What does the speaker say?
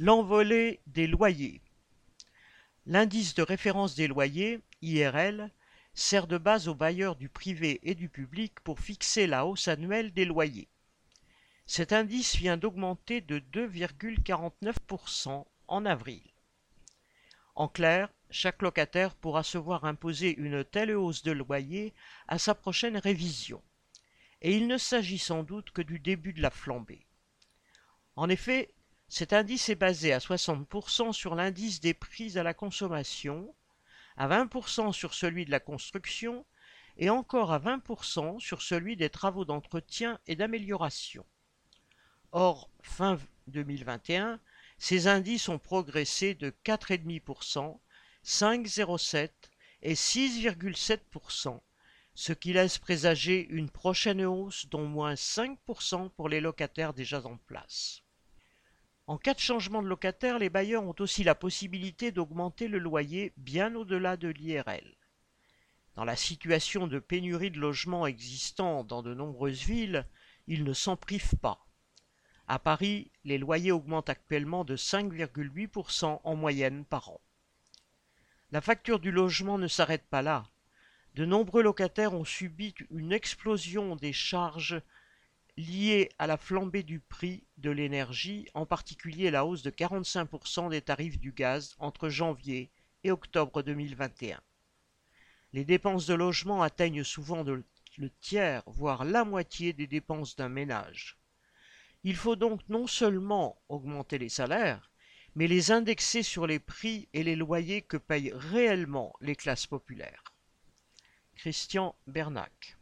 L'envolée des loyers. L'indice de référence des loyers, IRL, sert de base aux bailleurs du privé et du public pour fixer la hausse annuelle des loyers. Cet indice vient d'augmenter de 2,49% en avril. En clair, chaque locataire pourra se voir imposer une telle hausse de loyer à sa prochaine révision. Et il ne s'agit sans doute que du début de la flambée. En effet, cet indice est basé à 60% sur l'indice des prix à la consommation, à 20% sur celui de la construction et encore à 20% sur celui des travaux d'entretien et d'amélioration. Or, fin 2021, ces indices ont progressé de 4,5%, 5,07% et 6,7%, ce qui laisse présager une prochaine hausse d'au moins 5% pour les locataires déjà en place. En cas de changement de locataire, les bailleurs ont aussi la possibilité d'augmenter le loyer bien au-delà de l'IRL. Dans la situation de pénurie de logements existant dans de nombreuses villes, ils ne s'en privent pas. À Paris, les loyers augmentent actuellement de 5,8% en moyenne par an. La facture du logement ne s'arrête pas là. De nombreux locataires ont subi une explosion des charges liées à la flambée du prix de l'énergie, en particulier la hausse de 45% des tarifs du gaz entre janvier et octobre 2021. Les dépenses de logement atteignent souvent le tiers, voire la moitié des dépenses d'un ménage. Il faut donc non seulement augmenter les salaires, mais les indexer sur les prix et les loyers que payent réellement les classes populaires. Christian Bernac